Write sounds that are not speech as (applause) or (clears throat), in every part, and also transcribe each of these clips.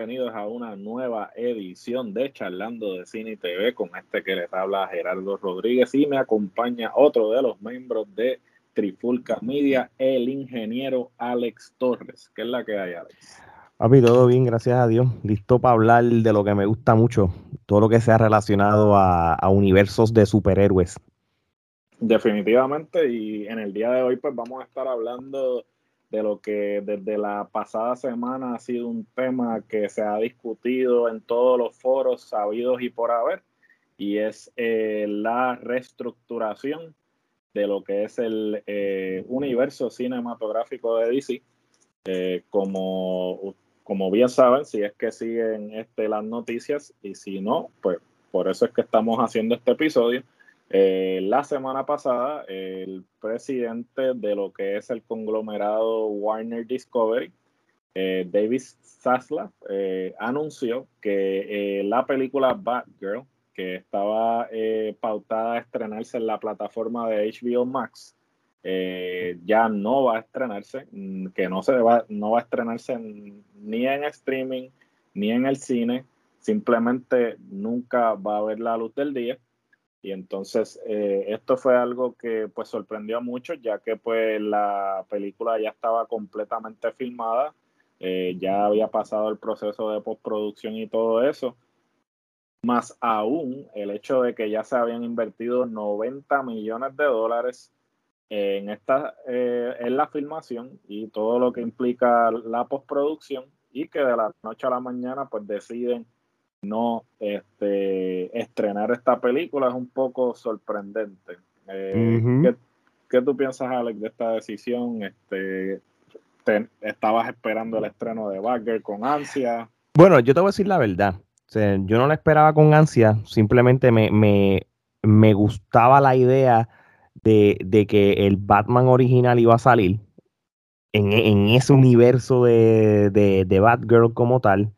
Bienvenidos a una nueva edición de Charlando de Cine y TV con este que les habla Gerardo Rodríguez y me acompaña otro de los miembros de Trifulca Media, el ingeniero Alex Torres. ¿Qué es la que hay, Alex? Papi, todo bien, gracias a Dios. Listo para hablar de lo que me gusta mucho, todo lo que sea relacionado a, a universos de superhéroes. Definitivamente, y en el día de hoy pues vamos a estar hablando de lo que desde la pasada semana ha sido un tema que se ha discutido en todos los foros sabidos y por haber, y es eh, la reestructuración de lo que es el eh, universo cinematográfico de DC. Eh, como, como bien saben, si es que siguen este, las noticias, y si no, pues por eso es que estamos haciendo este episodio eh, la semana pasada, el presidente de lo que es el conglomerado Warner Discovery, eh, David Zaslav, eh, anunció que la película Batgirl, que estaba pautada a estrenarse en la plataforma de HBO Max, ya no va a estrenarse, mm, que no, se va, no va a estrenarse ni en streaming ni en el cine, simplemente nunca va a ver la luz del día. Y entonces eh, esto fue algo que pues sorprendió a muchos, ya que pues la película ya estaba completamente filmada, eh, ya había pasado el proceso de postproducción y todo eso. Más aún el hecho de que ya se habían invertido 90 millones de dólares en, esta, eh, en la filmación y todo lo que implica la postproducción y que de la noche a la mañana pues deciden no este, estrenar esta película es un poco sorprendente. Eh, ¿qué, tú piensas, Alex, de esta decisión? Este, ¿Estabas esperando el estreno de Bagger con ansia? Bueno, yo te voy a decir la verdad. yo no la esperaba con ansia, simplemente me, me, me gustaba la idea de, de, que el Batman original iba a salir en, en ese universo de, de, de Batgirl como tal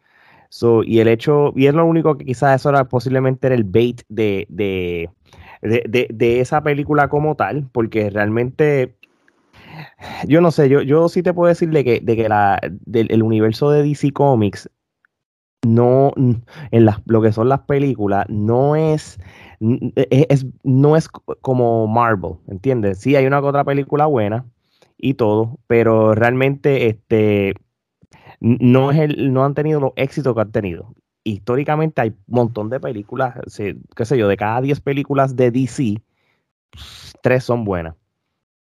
y el hecho, y es lo único que quizás eso era posiblemente era el bait de, de, de, esa película como tal, porque realmente, yo no sé, yo, yo sí te puedo decir de que, de que la, del universo de DC Comics, no, en las, lo que son las películas, no es, e, es, no es como Marvel, ¿entiendes? Sí, hay una otra película buena y todo, pero realmente, este, no, es el, no han tenido los éxitos que han tenido. Históricamente hay un montón de películas, qué sé yo, de cada 10 películas de DC, tres son buenas.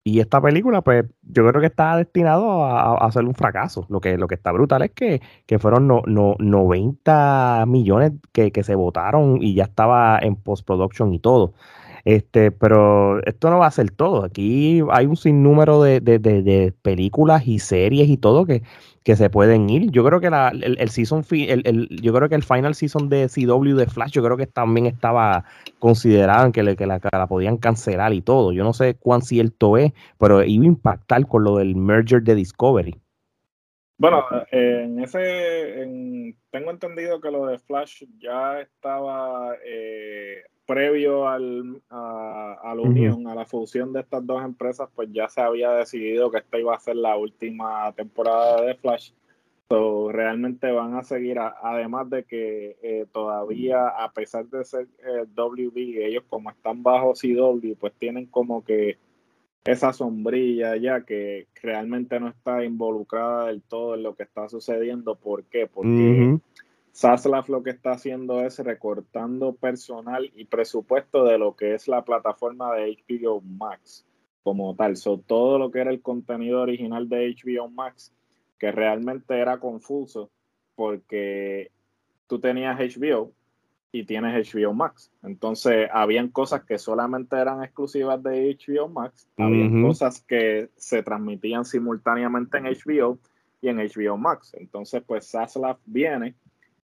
Y esta película, pues, yo creo que está destinado a, a, ser un fracaso. Lo que, lo que está brutal es que, fueron no, no, 90 millones que, que se votaron y ya estaba en postproduction y todo. Este, pero esto no va a ser todo. Aquí hay un sinnúmero de, de, películas y series y todo que, que se pueden ir. Yo creo que la, el, season el, yo creo que el final season de CW de Flash, yo creo que también estaba considerado que, que, la, podían cancelar y todo. Yo no sé cuán cierto es, pero iba a impactar con lo del merger de Discovery. Bueno, en ese, tengo entendido que lo de Flash ya estaba eh, previo al, a, la unión, a la fusión de estas dos empresas, pues ya se había decidido que esta iba a ser la última temporada de Flash. So, realmente van a seguir, además de que eh, todavía, a pesar de ser eh, WB, ellos como están bajo CW, pues tienen como que esa sombrilla ya que realmente no está involucrada del todo en lo que está sucediendo. ¿Por qué? Porque Saslav lo que está haciendo es recortando personal y presupuesto de lo que es la plataforma de HBO Max como tal. So, todo lo que era el contenido original de HBO Max, que realmente era confuso porque tú tenías HBO y tienes HBO Max. Entonces, habían cosas que solamente eran exclusivas de HBO Max, habían cosas que se transmitían simultáneamente en HBO y en HBO Max. Entonces, pues Zaslav viene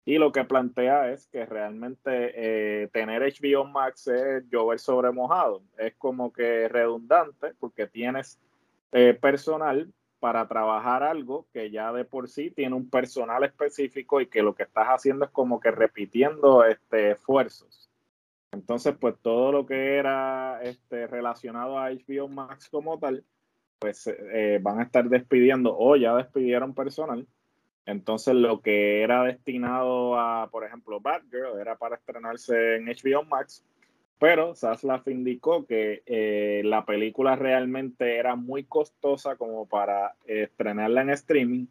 y lo que plantea es que realmente eh, tener HBO Max es llover sobre mojado. Es como que redundante porque tienes eh, personal para trabajar algo que ya de por sí tiene un personal específico y que lo que estás haciendo es como que repitiendo este, esfuerzos. Entonces, pues todo lo que era este, relacionado a HBO Max como tal, pues eh, van a estar despidiendo o ya despidieron personal. Entonces, lo que era destinado a, por ejemplo, Batgirl, era para estrenarse en HBO Max, pero Zaslav indicó que eh, la película realmente era muy costosa como para estrenarla en streaming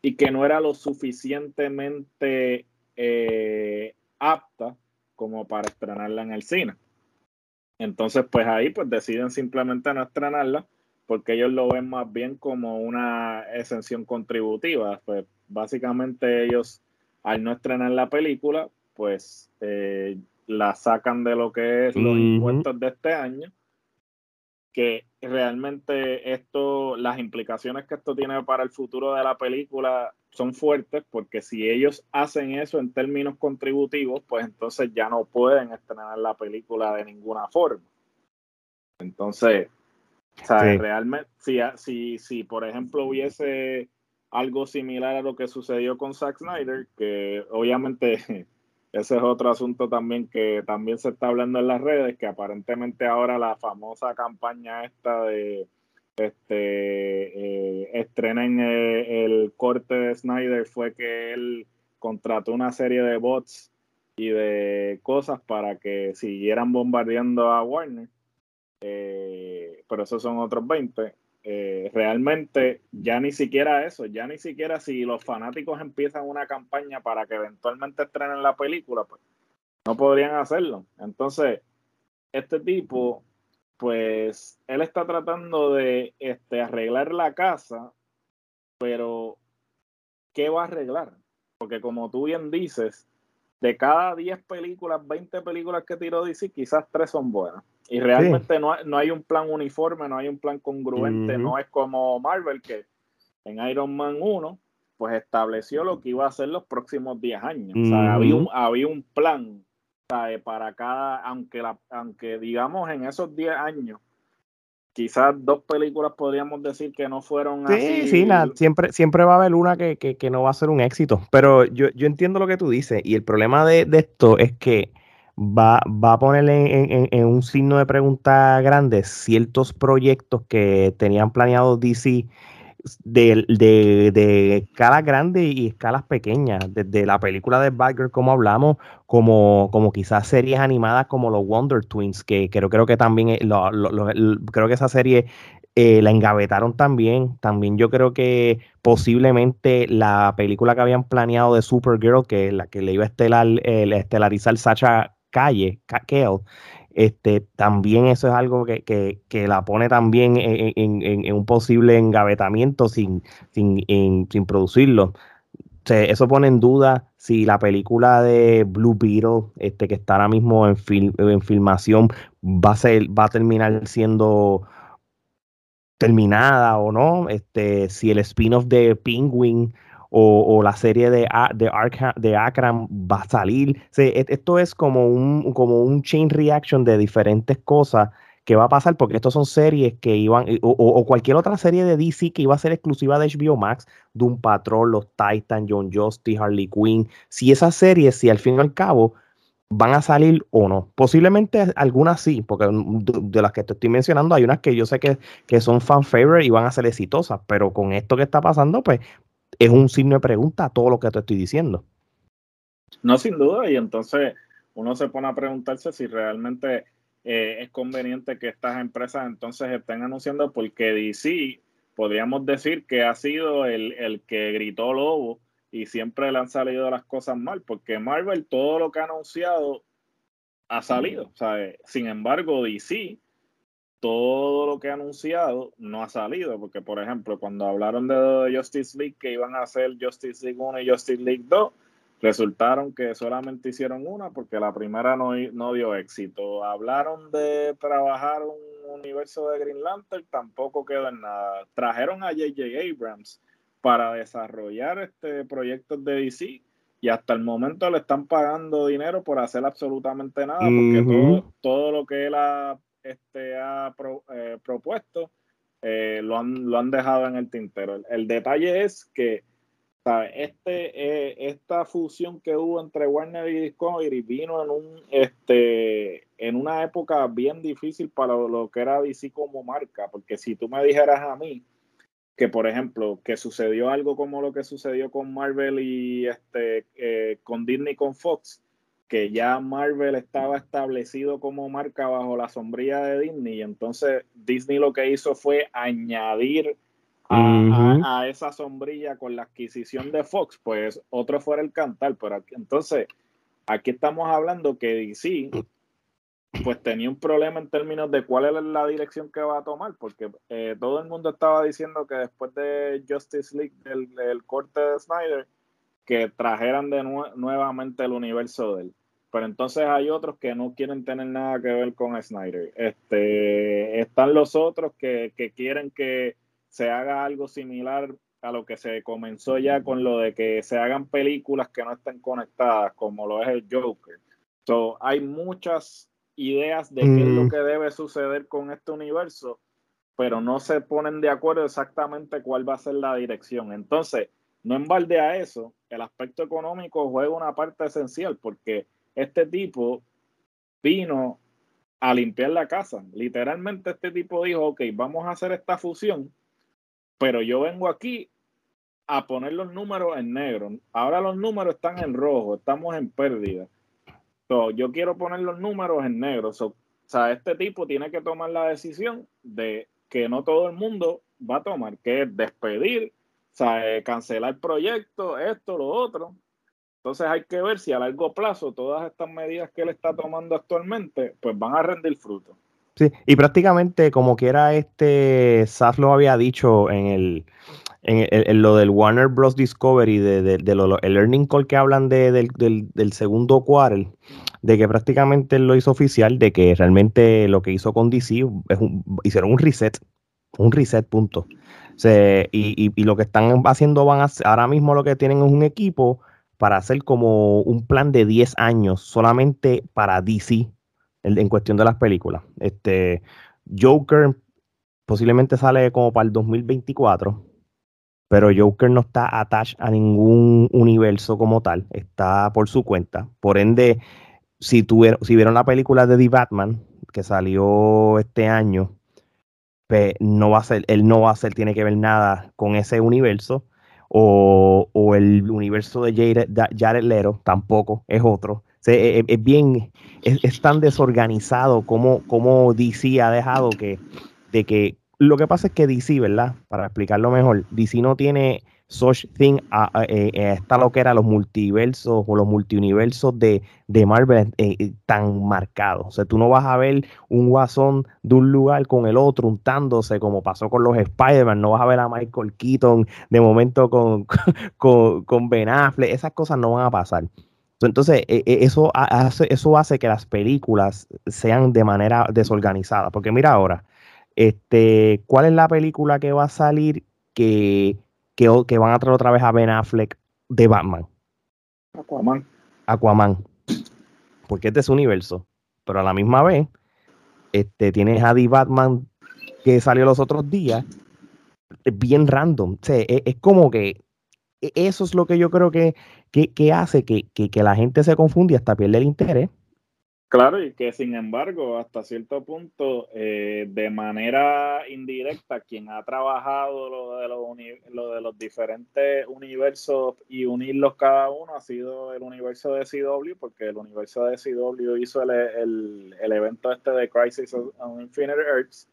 y que no era lo suficientemente eh, apta como para estrenarla en el cine. Entonces, pues ahí pues deciden simplemente no estrenarla porque ellos lo ven más bien como una exención contributiva. Pues básicamente ellos, al no estrenar la película, pues eh, la sacan de lo que es los impuestos de este año, que realmente esto, las implicaciones que esto tiene para el futuro de la película son fuertes, porque si ellos hacen eso en términos contributivos, pues entonces ya no pueden estrenar la película de ninguna forma. Entonces, realmente, si, si, si por ejemplo hubiese algo similar a lo que sucedió con Zack Snyder, que obviamente (laughs) ese es otro asunto también que también se está hablando en las redes, que aparentemente ahora la famosa campaña esta de este eh, estrenen eh, el corte de Snyder fue que él contrató una serie de bots y de cosas para que siguieran bombardeando a Warner. Eh, pero esos son otros 20. Eh, realmente ya ni siquiera eso, ya ni siquiera si los fanáticos empiezan una campaña para que eventualmente estrenen la película, pues no podrían hacerlo. Entonces, este tipo, pues él está tratando de este, arreglar la casa, pero ¿qué va a arreglar? Porque como tú bien dices, de cada 10 películas, 20 películas que tiró DC, quizás 3 son buenas. Y realmente no, no, hay un plan uniforme, no hay un plan congruente, no es como Marvel que en Iron Man 1 pues estableció lo que iba a hacer los próximos 10 años. O sea, había, un, había un plan para cada, aunque, la, aunque digamos en esos 10 años, quizás dos películas podríamos decir que no fueron sí, así. Sí, nada, siempre, siempre va a haber una que, que, que, no va a ser un éxito. Pero yo, yo entiendo lo que tú dices y el problema de, de esto es que va, va a ponerle en, un signo de pregunta grande ciertos proyectos que tenían planeado DC de, de, escalas grandes y escalas pequeñas, desde la película de Batgirl como hablamos, como, como quizás series animadas como los Wonder Twins, que creo, creo que también eh, creo que esa serie eh, la engavetaron también. También yo creo que posiblemente la película que habían planeado de Supergirl, que la que le iba a estelar, el, estelarizar Sacha calle, Kale, este, también eso es algo que, la pone también en, un posible engavetamiento sin, sin, sin producirlo. eso pone en duda si la película de Blue Beetle, este, que está ahora mismo en, en filmación, va a, ser, va a terminar siendo terminada o no. Este, si el spin-off de Penguin o, la serie de, de, de Akram va a salir. E, esto es como un, como un chain reaction de diferentes cosas que va a pasar porque estos son series que iban, o, cualquier otra serie de DC que iba a ser exclusiva de HBO Max, Doom Patrol, Los Titans, John Justice, Harley Quinn. Si esas series, si al fin y al cabo van a salir o no. Posiblemente algunas sí, porque de las que te estoy mencionando hay unas que yo sé que, que son fan favorite y van a ser exitosas, pero con esto que está pasando, pues es un signo de pregunta a todo lo que te estoy diciendo. No, sin duda, y entonces uno se pone a preguntarse si realmente eh, es conveniente que estas empresas entonces estén anunciando, porque DC podríamos decir que ha sido el, el que gritó lobo y siempre le han salido las cosas mal, porque Marvel todo lo que ha anunciado ha salido. Sin embargo, DC todo lo que ha anunciado no ha salido, porque por ejemplo, cuando hablaron de Justice League que iban a hacer Justice League 1 y Justice League 2, resultaron que solamente hicieron una porque la primera no, no dio éxito. Hablaron de trabajar un universo de Green Lantern, tampoco quedó en nada. Trajeron a J.J. Abrams para desarrollar este proyectos de DC y hasta el momento le están pagando dinero por hacer absolutamente nada, porque todo, todo lo que él ha, este, ha eh, propuesto eh, lo, han, lo han dejado en el tintero. El, detalle es que Este, eh, esta fusión que hubo entre Warner y Discovery vino en, un, este, en una época bien difícil para lo que era DC como marca, porque si tú me dijeras a mí, que por ejemplo, que sucedió algo como lo que sucedió con Marvel y este con Disney con Fox, que ya Marvel estaba establecido como marca bajo la sombrilla de Disney, y entonces Disney lo que hizo fue añadir a, esa sombrilla con la adquisición de Fox, pues otro fuera el cantar, pero entonces aquí estamos hablando que DC pues tenía un problema en términos de cuál es la dirección que va a tomar, porque eh, todo el mundo estaba diciendo que después de Justice League, del, corte de Snyder, que trajeran de nuevamente el universo de él. Pero entonces hay otros que no quieren tener nada que ver con Snyder. Este, están los otros que, que quieren que se haga algo similar a lo que se comenzó ya con lo de que se hagan películas que no estén conectadas, como lo es el Joker. So, hay muchas ideas de qué es lo mm. que debe suceder con este universo, pero no se ponen de acuerdo exactamente cuál va a ser la dirección. Entonces, no en balde a eso, el aspecto económico juega una parte esencial porque este tipo vino a limpiar la casa. Literalmente este tipo dijo, ok, vamos a hacer esta fusión, pero yo vengo aquí a poner los números en negro. Ahora los números están en rojo, estamos en pérdida yo quiero poner los números en negro. o sea, este tipo tiene que tomar la decisión de que no todo el mundo va a tomar, que es despedir, o sea, eh, cancelar el proyecto, esto, lo otro. Entonces hay que ver si a largo plazo todas estas medidas que él está tomando actualmente, pues van a rendir fruto. Sí, y prácticamente como quiera este, Saf lo había dicho en el, en, lo del Warner Bros. Discovery, de, de, lo, el Learning Call que hablan de, del, segundo quarter, de que prácticamente lo hizo oficial, de que realmente lo que hizo con DC es hicieron un reset, un reset, punto. y, y, lo que están haciendo, van a, ahora mismo lo que tienen es un equipo para hacer como un plan de 10 años solamente para DC en, cuestión de las películas. Este Joker posiblemente sale como para el 2024 pero Joker no está attached a ningún universo como tal, está por su cuenta. Por ende, si, si vieron la película de The Batman, que salió este año, pues no va a ser, él no va a ser, tiene que ver nada con ese universo, o, el universo de Jared, Jared Leto, tampoco, es otro. E, e, es, bien, es, tan desorganizado como, como DC ha dejado que, de que lo que pasa es que DC, ¿verdad? Para explicarlo mejor, DC no tiene such thing a, esta lo que era los multiversos o los multiuniversos de, de Marvel eh, eh, tan marcados. O sea, tú no vas a ver un guasón de un lugar con el otro untándose como pasó con los Spider-Man. No vas a ver a Michael Keaton de momento con, (laughs) con, con Ben Affleck. Esas cosas no van a pasar. Entonces, e, e, eso hace, eso hace que las películas sean de manera desorganizada. Porque mira ahora, este, ¿Cuál es la película que va a salir que, que, van a traer otra vez a Ben Affleck de Batman? Aquaman. Aquaman. Porque este es universo. Pero a la misma vez, este, tienes a The Batman que salió los otros días. Bien random. O es, como que e, eso es lo que yo creo que, que, hace que, que, la gente se confunde y hasta pierde el interés. Claro, y que sin embargo, hasta cierto punto, eh, de manera indirecta, quien ha trabajado lo de, los lo de los diferentes universos y unirlos cada uno ha sido el universo de CW, porque el universo de CW hizo el, el, evento este de Crisis on Infinite Earths,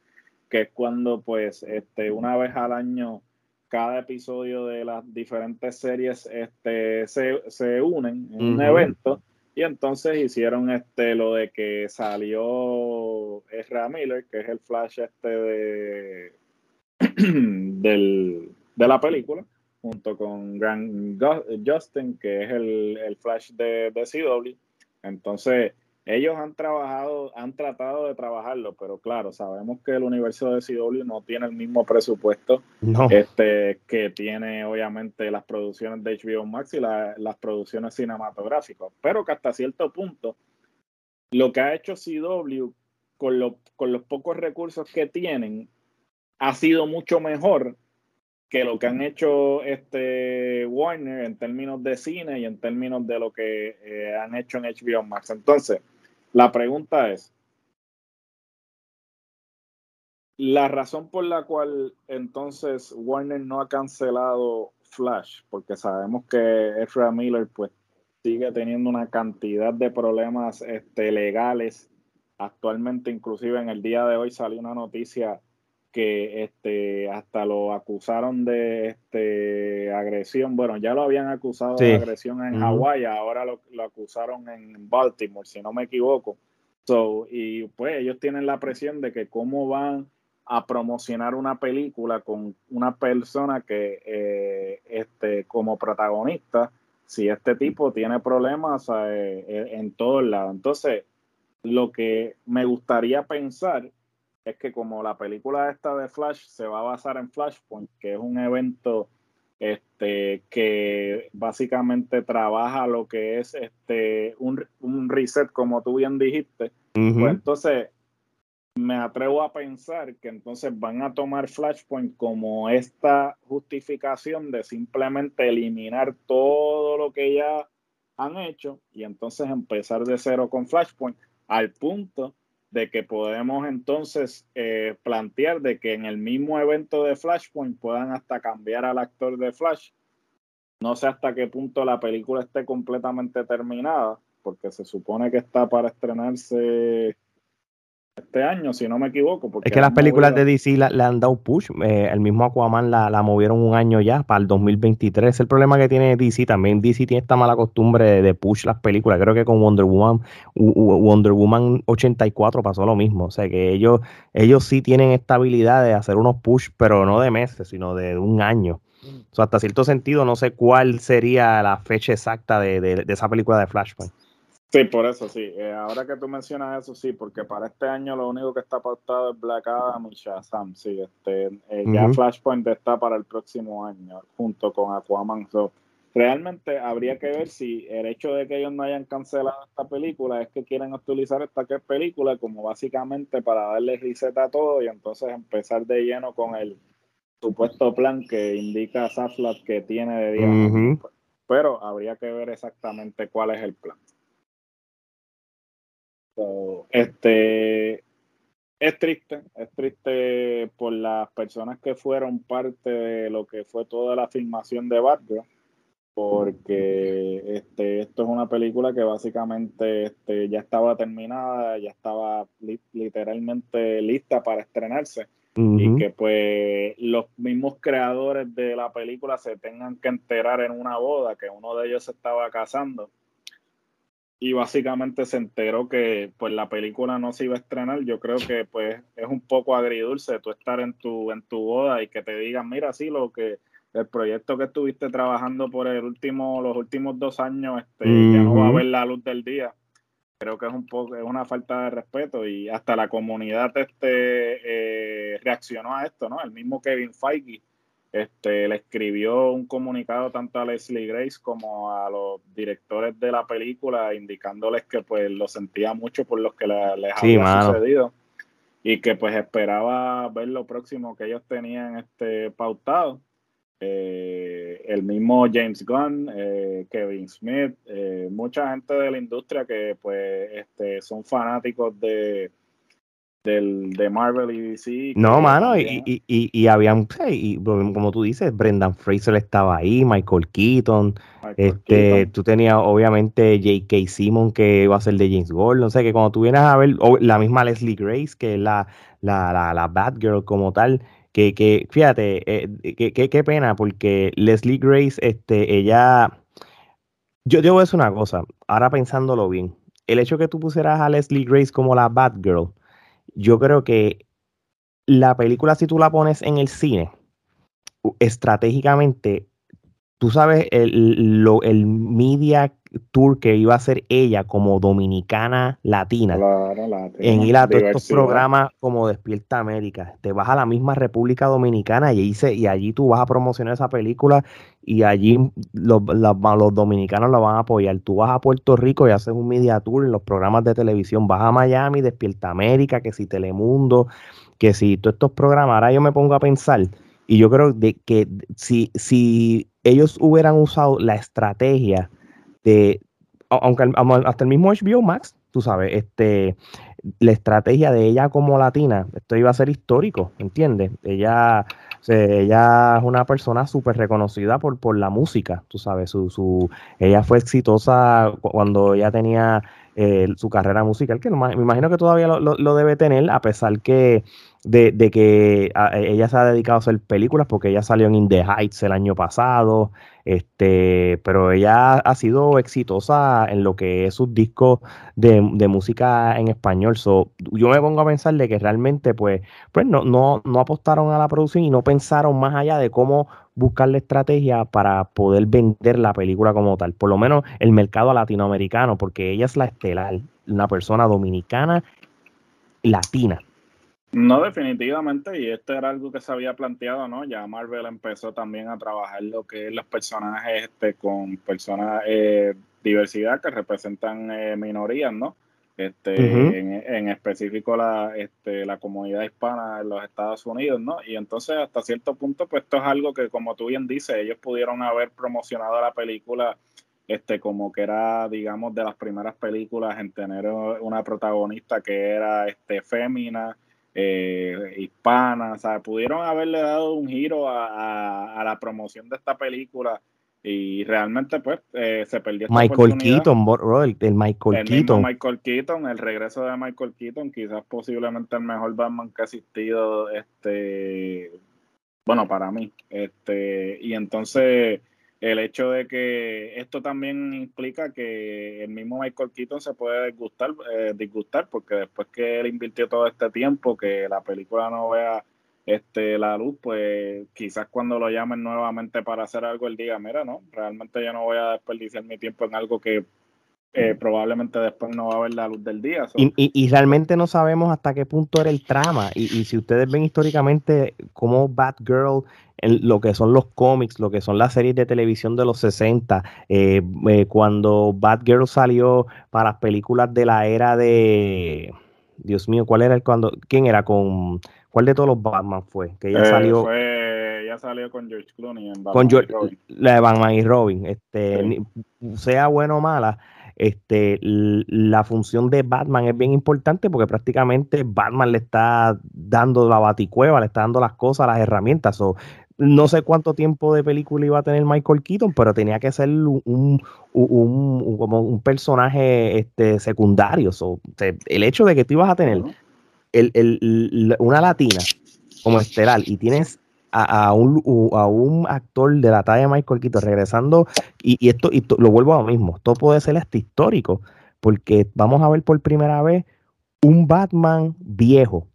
que es cuando pues este, una vez al año cada episodio de las diferentes series este, se, se unen en un evento y entonces hicieron este lo de que salió Ezra Miller, que es el Flash este de, (clears throat) del, de la película, junto con Grant Justin, que es el, Flash de, de CW. Entonces, ellos han trabajado, han tratado de trabajarlo, pero claro, sabemos que el universo de CW no tiene el mismo presupuesto este, que tiene obviamente las producciones de HBO Max y las producciones cinematográficas, pero que hasta cierto punto lo que ha hecho CW con, con los pocos recursos que tienen ha sido mucho mejor que lo que han hecho este Warner en términos de cine y en términos de lo que eh, han hecho en HBO Max. Entonces, la pregunta es, la razón por la cual entonces Warner no ha cancelado Flash, porque sabemos que Ezra Miller pues sigue teniendo una cantidad de problemas este, legales. Actualmente, inclusive en el día de hoy salió una noticia que este, hasta lo acusaron de este, agresión. Bueno, ya lo habían acusado de agresión en Hawái, ahora lo, acusaron en Baltimore, si no me equivoco. So, y pues ellos tienen la presión de que cómo van a promocionar una película con una persona que eh, este, como protagonista, si este tipo tiene problemas eh, eh, en todos lados. Entonces, lo que me gustaría pensar es que como la película esta de Flash se va a basar en Flashpoint, que es un evento este, que básicamente trabaja lo que es este, un, reset, como tú bien dijiste, pues entonces me atrevo a pensar que entonces van a tomar Flashpoint como esta justificación de simplemente eliminar todo lo que ya han hecho y entonces empezar de cero con Flashpoint al punto de que podemos entonces eh, plantear de que en el mismo evento de Flashpoint puedan hasta cambiar al actor de Flash. No sé hasta qué punto la película esté completamente terminada, porque se supone que está para estrenarse este año, si no me equivoco. es que las películas de DC le han dado push. Eh, el mismo Aquaman la, la, movieron un año ya para el 2023. Es el problema que tiene DC también. DC tiene esta mala costumbre de, push las películas. Creo que con Wonder Woman, Wonder Woman 84 pasó lo mismo. O sea que ellos, ellos sí tienen esta habilidad de hacer unos push, pero no de meses, sino de un año. O sea, hasta cierto sentido, no sé cuál sería la fecha exacta de, de, de esa película de Flashpoint. Sí, por eso sí. Eh, ahora que tú mencionas eso, sí, porque para este año lo único que está pautado es Black Adam y Shazam. Sí, este, eh, ya Flashpoint está para el próximo año, junto con Aquaman. realmente habría que ver si el hecho de que ellos no hayan cancelado esta película es que quieren utilizar esta película como básicamente para darle reset a todo y entonces empezar de lleno con el supuesto plan que indica Saflat que tiene de día. Pero habría que ver exactamente cuál es el plan este es triste, es triste por las personas que fueron parte de lo que fue toda la filmación de Batgirl, porque este, esto es una película que básicamente este, ya estaba terminada, ya estaba literalmente lista para estrenarse. Y que pues los mismos creadores de la película se tengan que enterar en una boda que uno de ellos se estaba casando y básicamente se enteró que pues la película no se iba a estrenar. Yo creo que pues es un poco agridulce tú estar en tu en tu boda y que te digan, mira, sí, lo que el proyecto que estuviste trabajando por el último los últimos dos años este, ya no va a ver la luz del día. Creo que es un poco es una falta de respeto y hasta la comunidad este eh, reaccionó a esto, ¿no? El mismo Kevin Feige este, le escribió un comunicado tanto a Leslie Grace como a los directores de la película, indicándoles que pues lo sentía mucho por lo que les había sucedido y que pues esperaba ver lo próximo que ellos tenían este pautado. Eh, el mismo James Gunn, eh, Kevin Smith, eh, mucha gente de la industria que pues este, son fanáticos de, del, de Marvel y DC. No, mano, y, y, y, y, habían, y, como tú dices, Brendan Fraser estaba ahí, Michael Keaton, este, tú tenías obviamente J.K. Simon que iba a ser de James Gordon, no sé, que cuando tú vienes a ver, la misma Leslie Grace, que es la, la, la, la Batgirl como tal, que, que fíjate, eh, que, qué pena, porque Leslie Grace, este, ella, yo, yo voy a decir una cosa, ahora pensándolo bien, el hecho que tú pusieras a Leslie Grace como la Batgirl, yo creo que la película, si tú la pones en el cine, estratégicamente tú sabes el, lo, el media tour que iba a hacer ella como dominicana latina en ir a todos estos programas como Despierta América. Te vas a la misma República Dominicana y, y allí tú vas a promocionar esa película y allí los, los, dominicanos la van a apoyar. Tú vas a Puerto Rico y haces un media tour en los programas de televisión. Vas a Miami, Despierta América, que si Telemundo, que si todos estos programas. Ahora yo me pongo a pensar y yo creo de que si, si ellos hubieran usado la estrategia de, aunque hasta el mismo HBO Max, tú sabes, este, la estrategia de ella como latina, esto iba a ser histórico, ¿entiendes? Ella, ella es una persona súper reconocida por, por la música, tú sabes, su, su, ella fue exitosa cuando ella tenía eh, su carrera musical, que me imagino que todavía lo, debe tener, a pesar que de, que ella se ha dedicado a hacer películas, porque ella salió en In the Heights el año pasado, este, pero ella ha sido exitosa en lo que es sus discos de, música en español. So, yo me pongo a pensar de que realmente, pues, pues no, no, no apostaron a la producción y no pensaron más allá de cómo buscar la estrategia para poder vender la película como tal, por lo menos el mercado latinoamericano, porque ella es la estelar, una persona dominicana latina. No, definitivamente, y esto era algo que se había planteado, ¿no? Ya Marvel empezó también a trabajar lo que es los personajes este, con personas, eh, diversidad que representan eh, minorías, ¿no? este, en, específico la, este, la comunidad hispana en los Estados Unidos, ¿no? Y entonces hasta cierto punto, pues esto es algo que, como tú bien dices, ellos pudieron haber promocionado la película este, como que era, digamos, de las primeras películas en tener una protagonista que era este, fémina, eh, hispana, o sea, pudieron haberle dado un giro a, a la promoción de esta película y realmente pues eh, se perdió esta Michael Keaton, bro, el, Michael el Keaton. Michael Keaton, el regreso de Michael Keaton, quizás posiblemente el mejor Batman que ha existido, este, bueno, para mí, este, y entonces el hecho de que esto también implica que el mismo Michael Keaton se puede disgustar, eh, disgustar porque después que él invirtió todo este tiempo, que la película no vea este, la luz, pues quizás cuando lo llamen nuevamente para hacer algo, él diga, mira, no, realmente yo no voy a desperdiciar mi tiempo en algo que eh, probablemente después no va a ver la luz del día. Y, y, realmente no sabemos hasta qué punto era el trama. Y, y si ustedes ven históricamente cómo Batgirl, en lo que son los cómics, lo que son las series de televisión de los 60, eh, eh, cuando Batgirl salió para las películas de la era de... Dios mío, ¿cuál era el cuando? ¿Quién era con ¿Cuál de todos los Batman fue? Que ella eh, salió. Fue, salió con George Clooney en Batman con George, La de Batman y Robin. Este, Sea bueno o mala, este, la función de Batman es bien importante porque prácticamente Batman le está dando la baticueva, le está dando las cosas, las herramientas. no sé cuánto tiempo de película iba a tener Michael Keaton, pero tenía que ser un, como un personaje este, secundario. el hecho de que tú ibas a tener una latina como estelar y tienes a, un, a un actor de la talla de Michael Keaton regresando, y, esto y lo vuelvo a lo mismo, esto puede ser hasta histórico, porque vamos a ver por primera vez un Batman viejo,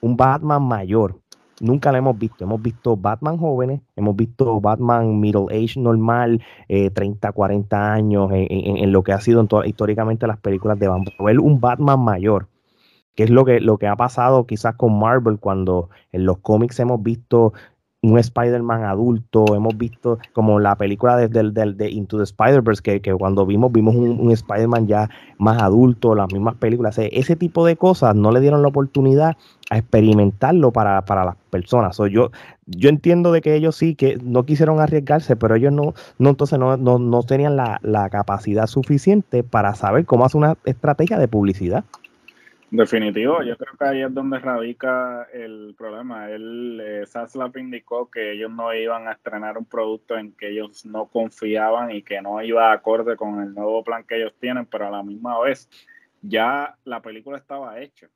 un Batman mayor. Nunca lo hemos visto. Hemos visto Batman jóvenes, hemos visto Batman middle age normal, 30, eh, 40 años, en, lo que ha sido históricamente las películas de Batman. Ver un Batman mayor que es lo que, lo que ha pasado quizás con Marvel cuando en los cómics hemos visto un Spider-Man adulto, hemos visto como la película de, de, Into the Spider-Verse, que, que, cuando vimos, vimos un, Spider-Man ya más adulto, las mismas películas, ese tipo de cosas no le dieron la oportunidad a experimentarlo para, para las personas. yo, yo entiendo de que ellos sí, que no quisieron arriesgarse, pero ellos no, no entonces no, no, no tenían la, la capacidad suficiente para saber cómo hacer una estrategia de publicidad. Definitivo, yo creo que ahí es donde radica el problema. Él, eh, indicó que ellos no iban a estrenar un producto en que ellos no confiaban y que no iba acorde con el nuevo plan que ellos tienen, pero a la misma vez ya la película estaba hecha.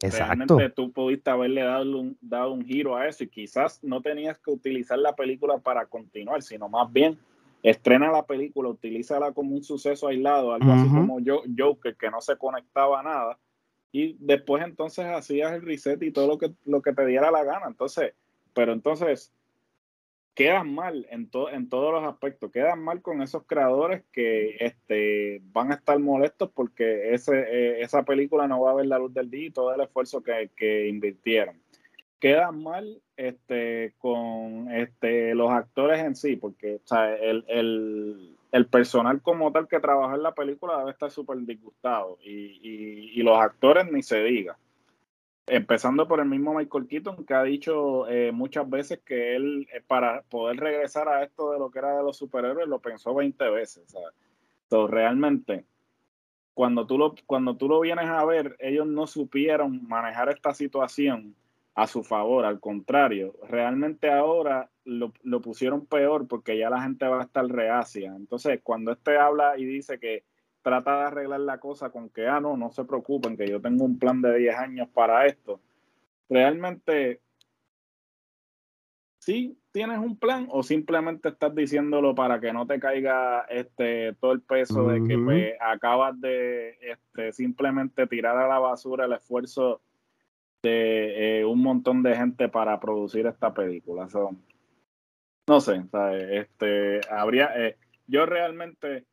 realmente tú pudiste haberle dado un, dado un giro a eso y quizás no tenías que utilizar la película para continuar, sino más bien estrena la película, utilízala como un suceso aislado, algo así como Joker, que no se conectaba a nada y después entonces hacías el reset y todo lo que, lo que te diera la gana. Entonces, pero entonces, quedan mal en, en todos los aspectos, quedan mal con esos creadores que este, van a estar molestos porque ese, eh, esa película no va a ver la luz del día y todo el esfuerzo que, invirtieron. Quedan mal este, con este, los actores en sí, porque el, personal como tal que trabaja en la película debe estar súper disgustado y, y los actores ni se diga. Empezando por el mismo Michael Keaton, que ha dicho eh, muchas veces que él, eh, para poder regresar a esto de lo que era de los superhéroes, lo pensó 20 veces. Entonces, realmente, cuando tú, lo, cuando tú lo vienes a ver, ellos no supieron manejar esta situación a su favor, al contrario, realmente ahora lo, lo pusieron peor porque ya la gente va a estar reacia. Entonces, cuando este habla y dice que trata de arreglar la cosa con que, ah, no, no se preocupen, que yo tengo un plan de 10 años para esto. Realmente, sí tienes un plan o simplemente estás diciéndolo para que no te caiga este todo el peso de que pues, acabas de este, simplemente tirar a la basura el esfuerzo de eh, un montón de gente para producir esta película. no sé, este habría eh, yo realmente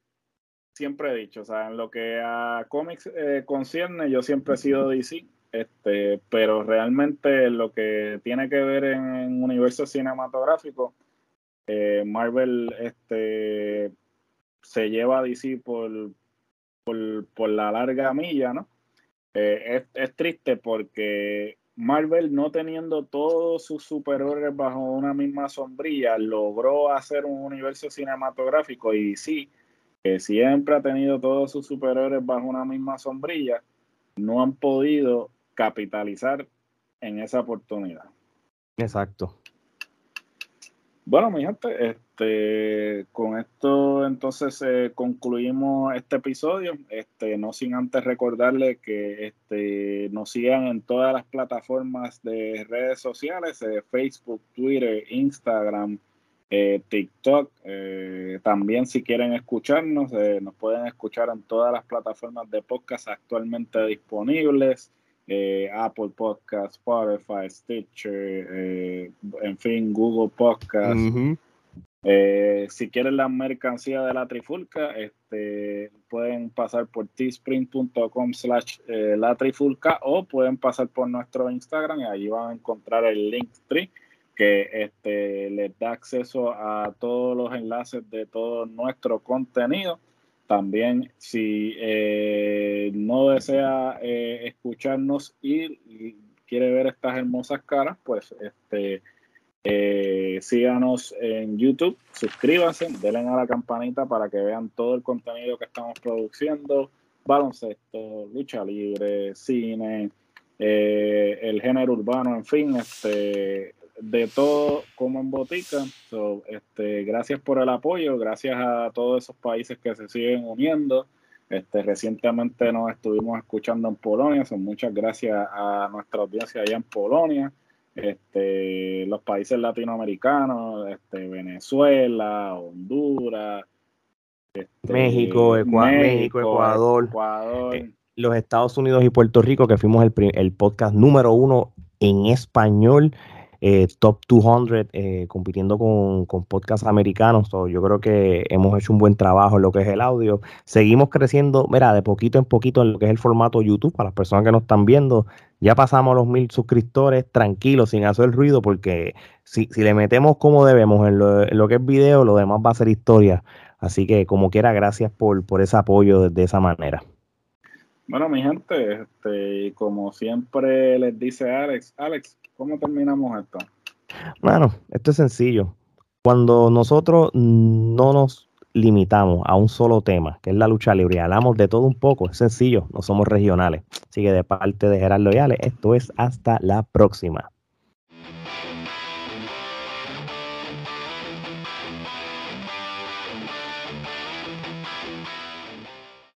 siempre he dicho, o sea, en lo que a cómics eh, concierne, yo siempre he sido DC, este, pero realmente lo que tiene que ver en, universo cinematográfico, eh, Marvel este, se lleva a DC por, por, la larga milla, ¿no? Eh, es, es, triste porque Marvel, no teniendo todos sus superhéroes bajo una misma sombrilla, logró hacer un universo cinematográfico y DC que siempre ha tenido todos sus superhéroes bajo una misma sombrilla, no han podido capitalizar en esa oportunidad. Exacto. Bueno, mi gente, este, con esto entonces eh, concluimos este episodio. Este, no sin antes recordarle que este, nos sigan en todas las plataformas de redes sociales, eh, Facebook, Twitter, Instagram, eh, TikTok. También si quieren escucharnos, nos pueden escuchar en todas las plataformas de podcast actualmente disponibles. Apple Podcast, Spotify, Stitcher, en fin, Google Podcast. si quieren la mercancía de la Trifulca, este, pueden pasar por teespring.com slash la Trifulca o pueden pasar por nuestro Instagram y allí van a encontrar el link tree que este, les da acceso a todos los enlaces de todo nuestro contenido. También si eh, no desea eh, escucharnos y, quiere ver estas hermosas caras, pues este, eh, síganos en YouTube, suscríbanse, denle a la campanita para que vean todo el contenido que estamos produciendo, baloncesto, lucha libre, cine, el género urbano, en fin, este, de todo como en botica. este, gracias por el apoyo, gracias a todos esos países que se siguen uniendo. Este, recientemente nos estuvimos escuchando en Polonia, son muchas gracias a nuestra audiencia allá en Polonia, este, los países latinoamericanos, este, Venezuela, Honduras, este, México, México, Ecuador, eh, los Estados Unidos y Puerto Rico, que fuimos el, el podcast número uno en español eh, top 200 eh, compitiendo con, con podcasts americanos. yo creo que hemos hecho un buen trabajo en lo que es el audio. Seguimos creciendo, mira, de poquito en poquito en lo que es el formato YouTube para las personas que nos están viendo. Ya pasamos los mil suscriptores tranquilos, sin hacer ruido, porque si, si le metemos como debemos en lo, que es video, lo demás va a ser historia. Así que como quiera, gracias por, por ese apoyo de, esa manera. Bueno, mi gente, este, como siempre les dice Alex, Alex, ¿Cómo terminamos esto? Bueno, esto es sencillo. Cuando nosotros no nos limitamos a un solo tema, que es la lucha libre, y hablamos de todo un poco, es sencillo, no somos regionales. Así que de parte de Gerardo Yales, esto es hasta la próxima.